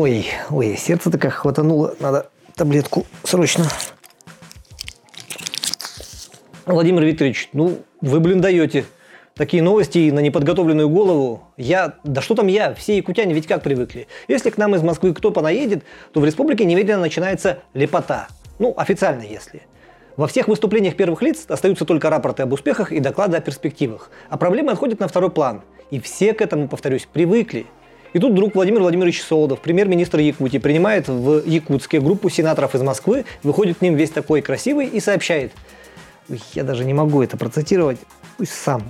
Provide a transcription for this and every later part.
Ой, ой, сердце-то как хватануло. Надо таблетку срочно. Владимир Викторович, ну вы, блин, даете. Такие новости на неподготовленную голову. Я, да что там я, все якутяне ведь как привыкли. Если к нам из Москвы кто понаедет, то в республике немедленно начинается лепота. Ну, официально если. Во всех выступлениях первых лиц остаются только рапорты об успехах и доклады о перспективах. А проблемы отходят на второй план. И все к этому, повторюсь, привыкли. И тут вдруг Владимир Владимирович Солодов, премьер-министр Якутии, принимает в Якутске группу сенаторов из Москвы, выходит к ним весь такой красивый и сообщает. Я даже не могу это процитировать. Пусть сам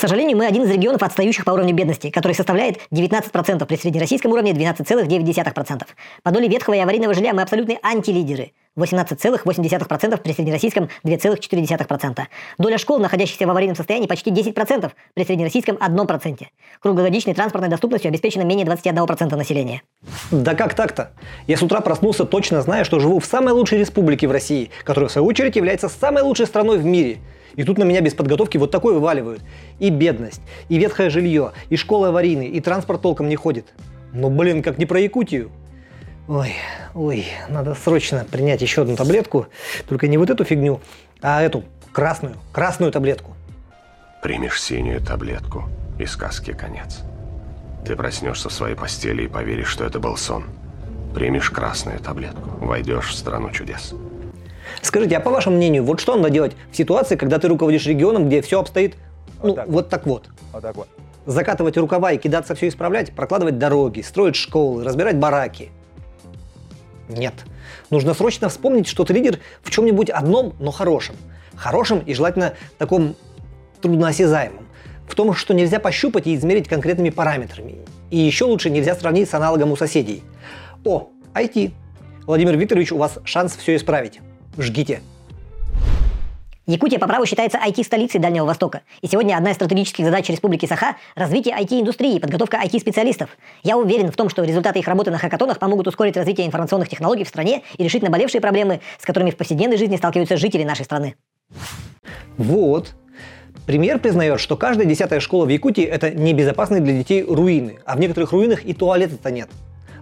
к сожалению, мы один из регионов, отстающих по уровню бедности, который составляет 19%, при среднероссийском уровне 12,9%. По доле ветхого и аварийного жилья мы абсолютные антилидеры. 18,8% при среднероссийском 2,4%. Доля школ, находящихся в аварийном состоянии, почти 10%, при среднероссийском 1%. Круглогодичной транспортной доступностью обеспечено менее 21% населения. Да как так-то? Я с утра проснулся точно зная, что живу в самой лучшей республике в России, которая в свою очередь является самой лучшей страной в мире – и тут на меня без подготовки вот такое вываливают. И бедность, и ветхое жилье, и школа аварийные, и транспорт толком не ходит. Ну блин, как не про Якутию. Ой, ой, надо срочно принять еще одну таблетку. Только не вот эту фигню, а эту красную, красную таблетку. Примешь синюю таблетку, и сказки конец. Ты проснешься в своей постели и поверишь, что это был сон. Примешь красную таблетку, войдешь в страну чудес. Скажите, а по вашему мнению, вот что надо делать в ситуации, когда ты руководишь регионом, где все обстоит ну, вот так вот. Так вот. вот так вот. Закатывать рукава и кидаться все исправлять, прокладывать дороги, строить школы, разбирать бараки. Нет. Нужно срочно вспомнить, что ты лидер в чем-нибудь одном, но хорошем. Хорошем и желательно таком трудноосязаемом. В том, что нельзя пощупать и измерить конкретными параметрами. И еще лучше нельзя сравнить с аналогом у соседей. О, IT. Владимир Викторович, у вас шанс все исправить жгите. Якутия по праву считается IT-столицей Дальнего Востока. И сегодня одна из стратегических задач Республики Саха – развитие IT-индустрии и подготовка IT-специалистов. Я уверен в том, что результаты их работы на хакатонах помогут ускорить развитие информационных технологий в стране и решить наболевшие проблемы, с которыми в повседневной жизни сталкиваются жители нашей страны. Вот. Премьер признает, что каждая десятая школа в Якутии – это небезопасные для детей руины, а в некоторых руинах и туалета-то нет.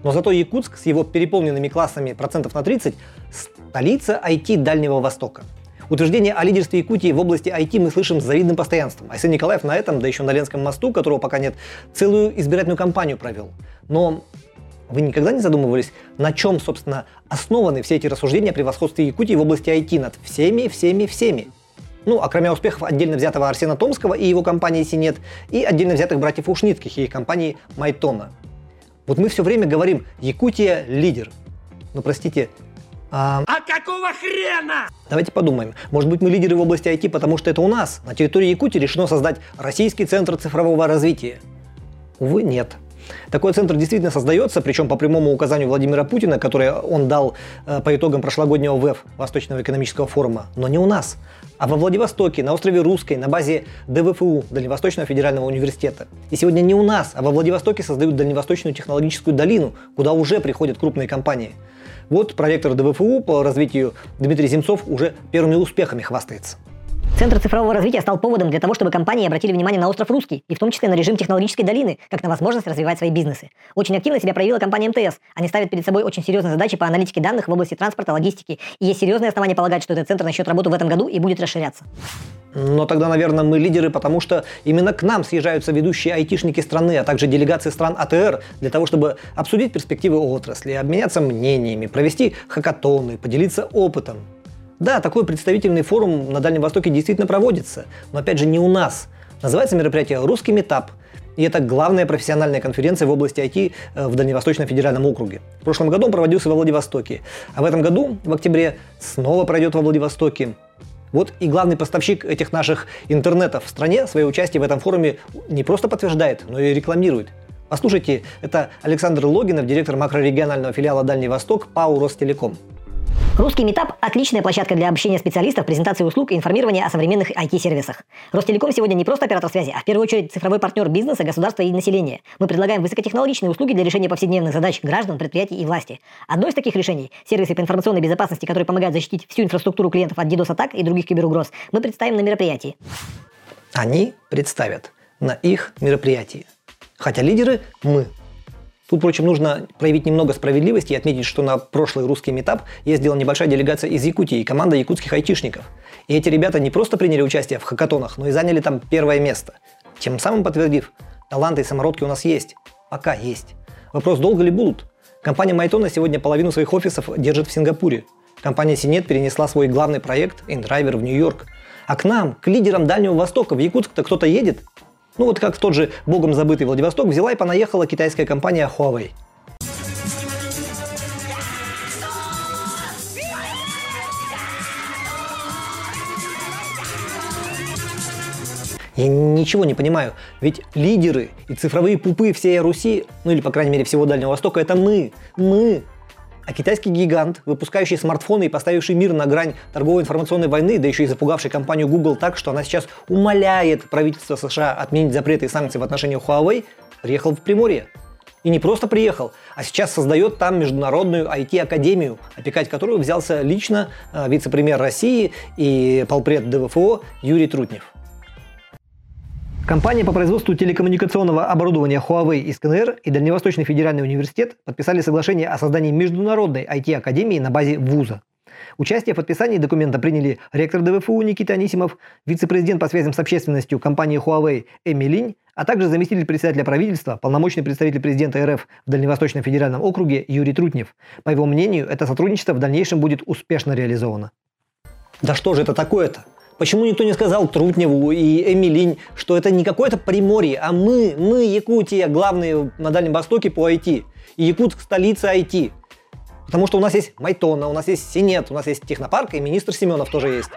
Но зато Якутск с его переполненными классами процентов на 30 – столица IT Дальнего Востока. Утверждение о лидерстве Якутии в области IT мы слышим с завидным постоянством. Айсен Николаев на этом, да еще на Ленском мосту, которого пока нет, целую избирательную кампанию провел. Но вы никогда не задумывались, на чем, собственно, основаны все эти рассуждения о превосходстве Якутии в области IT над всеми, всеми, всеми? Ну, а кроме успехов отдельно взятого Арсена Томского и его компании Синет, и отдельно взятых братьев Ушницких и их компании Майтона. Вот мы все время говорим, Якутия лидер. Ну, простите, а... а какого хрена? Давайте подумаем. Может быть, мы лидеры в области IT, потому что это у нас, на территории Якутии, решено создать Российский центр цифрового развития? Увы, нет. Такой центр действительно создается, причем по прямому указанию Владимира Путина, который он дал э, по итогам прошлогоднего ВЭФ, Восточного экономического форума, но не у нас, а во Владивостоке, на острове Русской, на базе ДВФУ, Дальневосточного федерального университета. И сегодня не у нас, а во Владивостоке создают Дальневосточную технологическую долину, куда уже приходят крупные компании. Вот проректор ДВФУ по развитию Дмитрий Земцов уже первыми успехами хвастается. Центр цифрового развития стал поводом для того, чтобы компании обратили внимание на остров Русский, и в том числе на режим технологической долины, как на возможность развивать свои бизнесы. Очень активно себя проявила компания МТС. Они ставят перед собой очень серьезные задачи по аналитике данных в области транспорта, логистики, и есть серьезные основания полагать, что этот центр начнет работу в этом году и будет расширяться. Но тогда, наверное, мы лидеры, потому что именно к нам съезжаются ведущие айтишники страны, а также делегации стран АТР для того, чтобы обсудить перспективы отрасли, обменяться мнениями, провести хакатоны, поделиться опытом. Да, такой представительный форум на Дальнем Востоке действительно проводится, но опять же не у нас. Называется мероприятие «Русский метап», и это главная профессиональная конференция в области IT э, в Дальневосточном федеральном округе. В прошлом году он проводился во Владивостоке, а в этом году, в октябре, снова пройдет во Владивостоке. Вот и главный поставщик этих наших интернетов в стране свое участие в этом форуме не просто подтверждает, но и рекламирует. Послушайте, это Александр Логинов, директор макрорегионального филиала Дальний Восток ПАУ Ростелеком. Русский метап – отличная площадка для общения специалистов, презентации услуг и информирования о современных IT-сервисах. Ростелеком сегодня не просто оператор связи, а в первую очередь цифровой партнер бизнеса, государства и населения. Мы предлагаем высокотехнологичные услуги для решения повседневных задач граждан, предприятий и власти. Одно из таких решений – сервисы по информационной безопасности, которые помогают защитить всю инфраструктуру клиентов от DDoS-атак и других киберугроз, мы представим на мероприятии. Они представят на их мероприятии. Хотя лидеры – мы. Тут, впрочем, нужно проявить немного справедливости и отметить, что на прошлый русский метап ездила небольшая делегация из Якутии и команда якутских айтишников. И эти ребята не просто приняли участие в хакатонах, но и заняли там первое место. Тем самым подтвердив, таланты и самородки у нас есть. Пока есть. Вопрос, долго ли будут? Компания Майтона сегодня половину своих офисов держит в Сингапуре. Компания Синет перенесла свой главный проект InDriver в Нью-Йорк. А к нам, к лидерам Дальнего Востока, в Якутск-то кто-то едет? Ну вот как в тот же богом забытый Владивосток взяла и понаехала китайская компания Huawei. Я ничего не понимаю. Ведь лидеры и цифровые пупы всей Руси, ну или, по крайней мере, всего Дальнего Востока, это мы. Мы. А китайский гигант, выпускающий смартфоны и поставивший мир на грань торговой информационной войны, да еще и запугавший компанию Google так, что она сейчас умоляет правительство США отменить запреты и санкции в отношении Huawei, приехал в Приморье. И не просто приехал, а сейчас создает там международную IT-академию, опекать которую взялся лично э, вице-премьер России и полпред ДВФО Юрий Трутнев. Компания по производству телекоммуникационного оборудования Huawei из КНР и Дальневосточный федеральный университет подписали соглашение о создании международной IT-академии на базе вуза. Участие в подписании документа приняли ректор ДВФУ Никита Анисимов, вице-президент по связям с общественностью компании Huawei Эми Линь, а также заместитель председателя правительства, полномочный представитель президента РФ в Дальневосточном федеральном округе Юрий Трутнев. По его мнению, это сотрудничество в дальнейшем будет успешно реализовано. Да что же это такое-то? Почему никто не сказал Трутневу и Эмилинь, что это не какое-то Приморье, а мы, мы, Якутия, главные на Дальнем Востоке по IT. И Якутск столица IT. Потому что у нас есть Майтона, у нас есть Синет, у нас есть Технопарк, и министр Семенов тоже есть.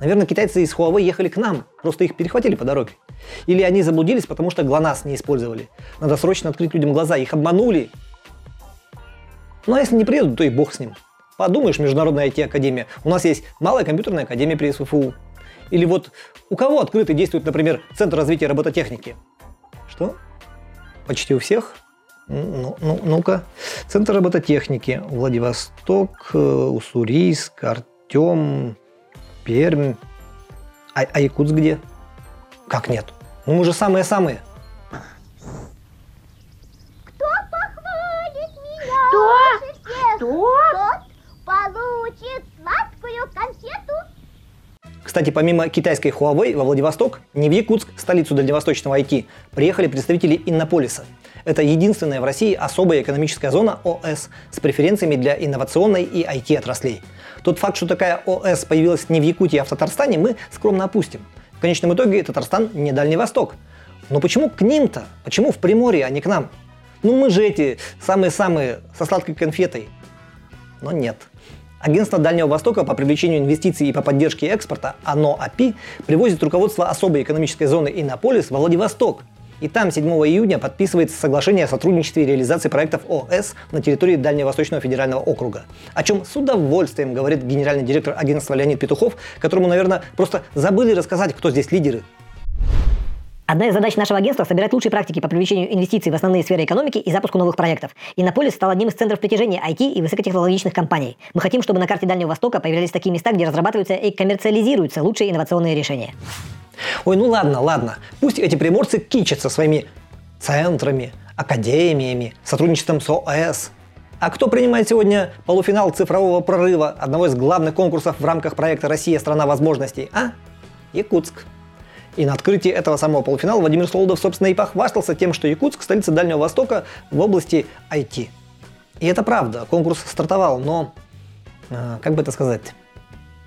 Наверное, китайцы из Huawei ехали к нам, просто их перехватили по дороге. Или они заблудились, потому что ГЛОНАСС не использовали. Надо срочно открыть людям глаза, их обманули. Ну а если не приедут, то и бог с ним. Подумаешь, Международная IT-академия. У нас есть Малая компьютерная академия при СФУ. Или вот у кого открыто действует, например, Центр развития робототехники? Что? Почти у всех? Ну, ну, ну-ка. Центр робототехники. Владивосток, э, Уссурийск, Артем, Пермь. А, а Якутск где? Как нет? Ну мы же самые-самые. Кто похвалит меня? Кто? Кто? Тот получит кстати, помимо китайской Huawei во Владивосток, не в Якутск, столицу дальневосточного IT, приехали представители Иннополиса. Это единственная в России особая экономическая зона ОС с преференциями для инновационной и IT-отраслей. Тот факт, что такая ОС появилась не в Якутии, а в Татарстане, мы скромно опустим. В конечном итоге Татарстан не Дальний Восток. Но почему к ним-то? Почему в Приморье, а не к нам? Ну мы же эти самые-самые со сладкой конфетой. Но нет. Агентство Дальнего Востока по привлечению инвестиций и по поддержке экспорта, ОНО АПИ, привозит руководство особой экономической зоны Иннополис во Владивосток. И там 7 июня подписывается соглашение о сотрудничестве и реализации проектов ОС на территории Дальневосточного федерального округа. О чем с удовольствием говорит генеральный директор агентства Леонид Петухов, которому, наверное, просто забыли рассказать, кто здесь лидеры. Одна из задач нашего агентства – собирать лучшие практики по привлечению инвестиций в основные сферы экономики и запуску новых проектов. Иннополис стал одним из центров притяжения IT и высокотехнологичных компаний. Мы хотим, чтобы на карте Дальнего Востока появлялись такие места, где разрабатываются и коммерциализируются лучшие инновационные решения. Ой, ну ладно, ладно. Пусть эти приморцы кичатся своими центрами, академиями, сотрудничеством с ОС. А кто принимает сегодня полуфинал цифрового прорыва, одного из главных конкурсов в рамках проекта «Россия – страна возможностей», а? Якутск. И на открытии этого самого полуфинала Владимир Солодов, собственно, и похвастался тем, что Якутск – столица Дальнего Востока в области IT. И это правда, конкурс стартовал, но, э, как бы это сказать,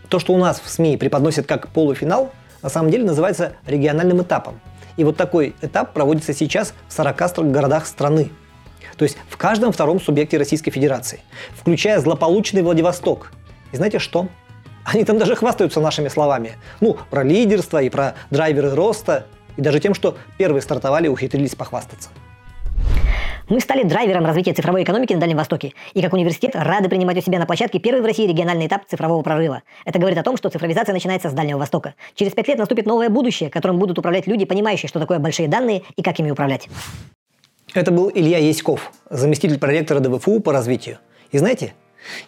то, что у нас в СМИ преподносят как полуфинал, на самом деле называется региональным этапом. И вот такой этап проводится сейчас в 40 городах страны. То есть в каждом втором субъекте Российской Федерации, включая злополучный Владивосток. И знаете что? Они там даже хвастаются нашими словами. Ну, про лидерство и про драйверы роста. И даже тем, что первые стартовали, ухитрились похвастаться. Мы стали драйвером развития цифровой экономики на Дальнем Востоке. И как университет рады принимать у себя на площадке первый в России региональный этап цифрового прорыва. Это говорит о том, что цифровизация начинается с Дальнего Востока. Через пять лет наступит новое будущее, которым будут управлять люди, понимающие, что такое большие данные и как ими управлять. Это был Илья Яськов, заместитель проректора ДВФУ по развитию. И знаете,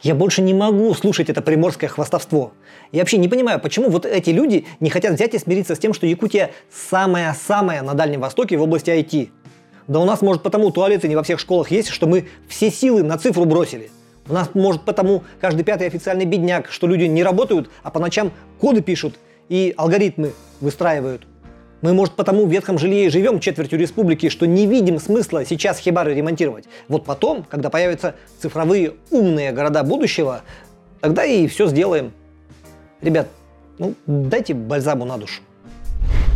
я больше не могу слушать это приморское хвастовство. Я вообще не понимаю, почему вот эти люди не хотят взять и смириться с тем, что Якутия самая-самая на Дальнем Востоке в области IT. Да у нас, может, потому туалеты не во всех школах есть, что мы все силы на цифру бросили. У нас, может, потому каждый пятый официальный бедняк, что люди не работают, а по ночам коды пишут и алгоритмы выстраивают. Мы, может, потому в ветхом жилье и живем четвертью республики, что не видим смысла сейчас хибары ремонтировать. Вот потом, когда появятся цифровые умные города будущего, тогда и все сделаем. Ребят, ну дайте бальзаму на душу.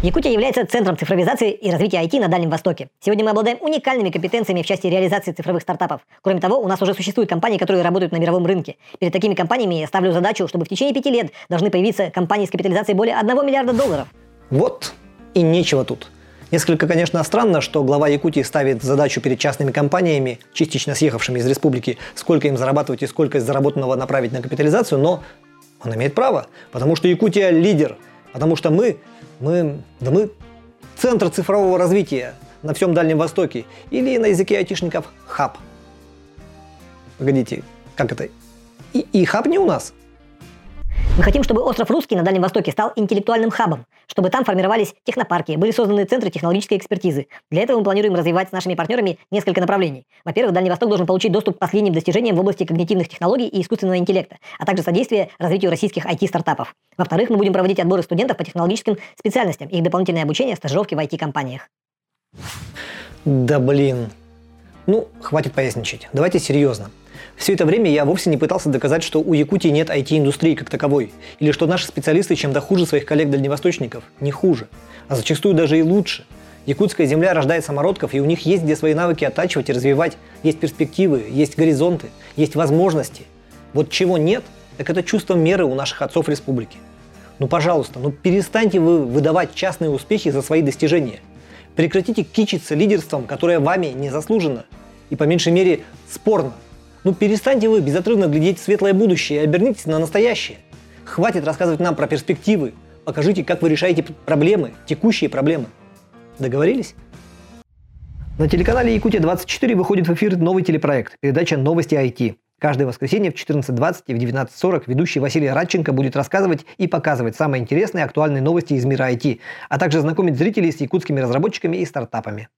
Якутия является центром цифровизации и развития IT на Дальнем Востоке. Сегодня мы обладаем уникальными компетенциями в части реализации цифровых стартапов. Кроме того, у нас уже существуют компании, которые работают на мировом рынке. Перед такими компаниями я ставлю задачу, чтобы в течение пяти лет должны появиться компании с капитализацией более 1 миллиарда долларов. Вот и нечего тут. Несколько, конечно, странно, что глава Якутии ставит задачу перед частными компаниями, частично съехавшими из республики, сколько им зарабатывать и сколько из заработанного направить на капитализацию, но он имеет право, потому что Якутия лидер, потому что мы мы, да мы центр цифрового развития на всем Дальнем Востоке. Или на языке айтишников хаб. Погодите, как это? И, и хаб не у нас. Мы хотим, чтобы остров Русский на Дальнем Востоке стал интеллектуальным хабом, чтобы там формировались технопарки, были созданы центры технологической экспертизы. Для этого мы планируем развивать с нашими партнерами несколько направлений. Во-первых, Дальний Восток должен получить доступ к последним достижениям в области когнитивных технологий и искусственного интеллекта, а также содействие развитию российских IT-стартапов. Во-вторых, мы будем проводить отборы студентов по технологическим специальностям и их дополнительное обучение, стажировки в IT-компаниях. Да блин. Ну, хватит поясничать. Давайте серьезно. Все это время я вовсе не пытался доказать, что у Якутии нет IT-индустрии как таковой, или что наши специалисты чем-то хуже своих коллег-дальневосточников. Не хуже, а зачастую даже и лучше. Якутская земля рождает самородков, и у них есть где свои навыки оттачивать и развивать. Есть перспективы, есть горизонты, есть возможности. Вот чего нет, так это чувство меры у наших отцов республики. Ну, пожалуйста, ну перестаньте вы выдавать частные успехи за свои достижения. Прекратите кичиться лидерством, которое вами не заслужено и по меньшей мере спорно. Ну перестаньте вы безотрывно глядеть в светлое будущее и обернитесь на настоящее. Хватит рассказывать нам про перспективы. Покажите, как вы решаете проблемы, текущие проблемы. Договорились? На телеканале Якутия-24 выходит в эфир новый телепроект, передача «Новости IT». Каждое воскресенье в 14.20 и в 19.40 ведущий Василий Радченко будет рассказывать и показывать самые интересные и актуальные новости из мира IT, а также знакомить зрителей с якутскими разработчиками и стартапами.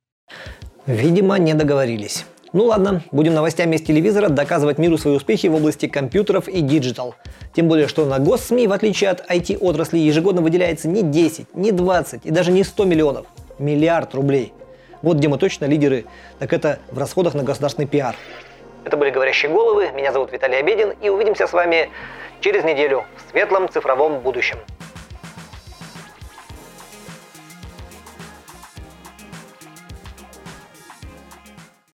Видимо, не договорились. Ну ладно, будем новостями из телевизора доказывать миру свои успехи в области компьютеров и digital. Тем более, что на госСМИ, в отличие от IT-отрасли, ежегодно выделяется не 10, не 20 и даже не 100 миллионов. Миллиард рублей. Вот где мы точно лидеры, так это в расходах на государственный пиар. Это были «Говорящие головы», меня зовут Виталий Обедин, и увидимся с вами через неделю в светлом цифровом будущем.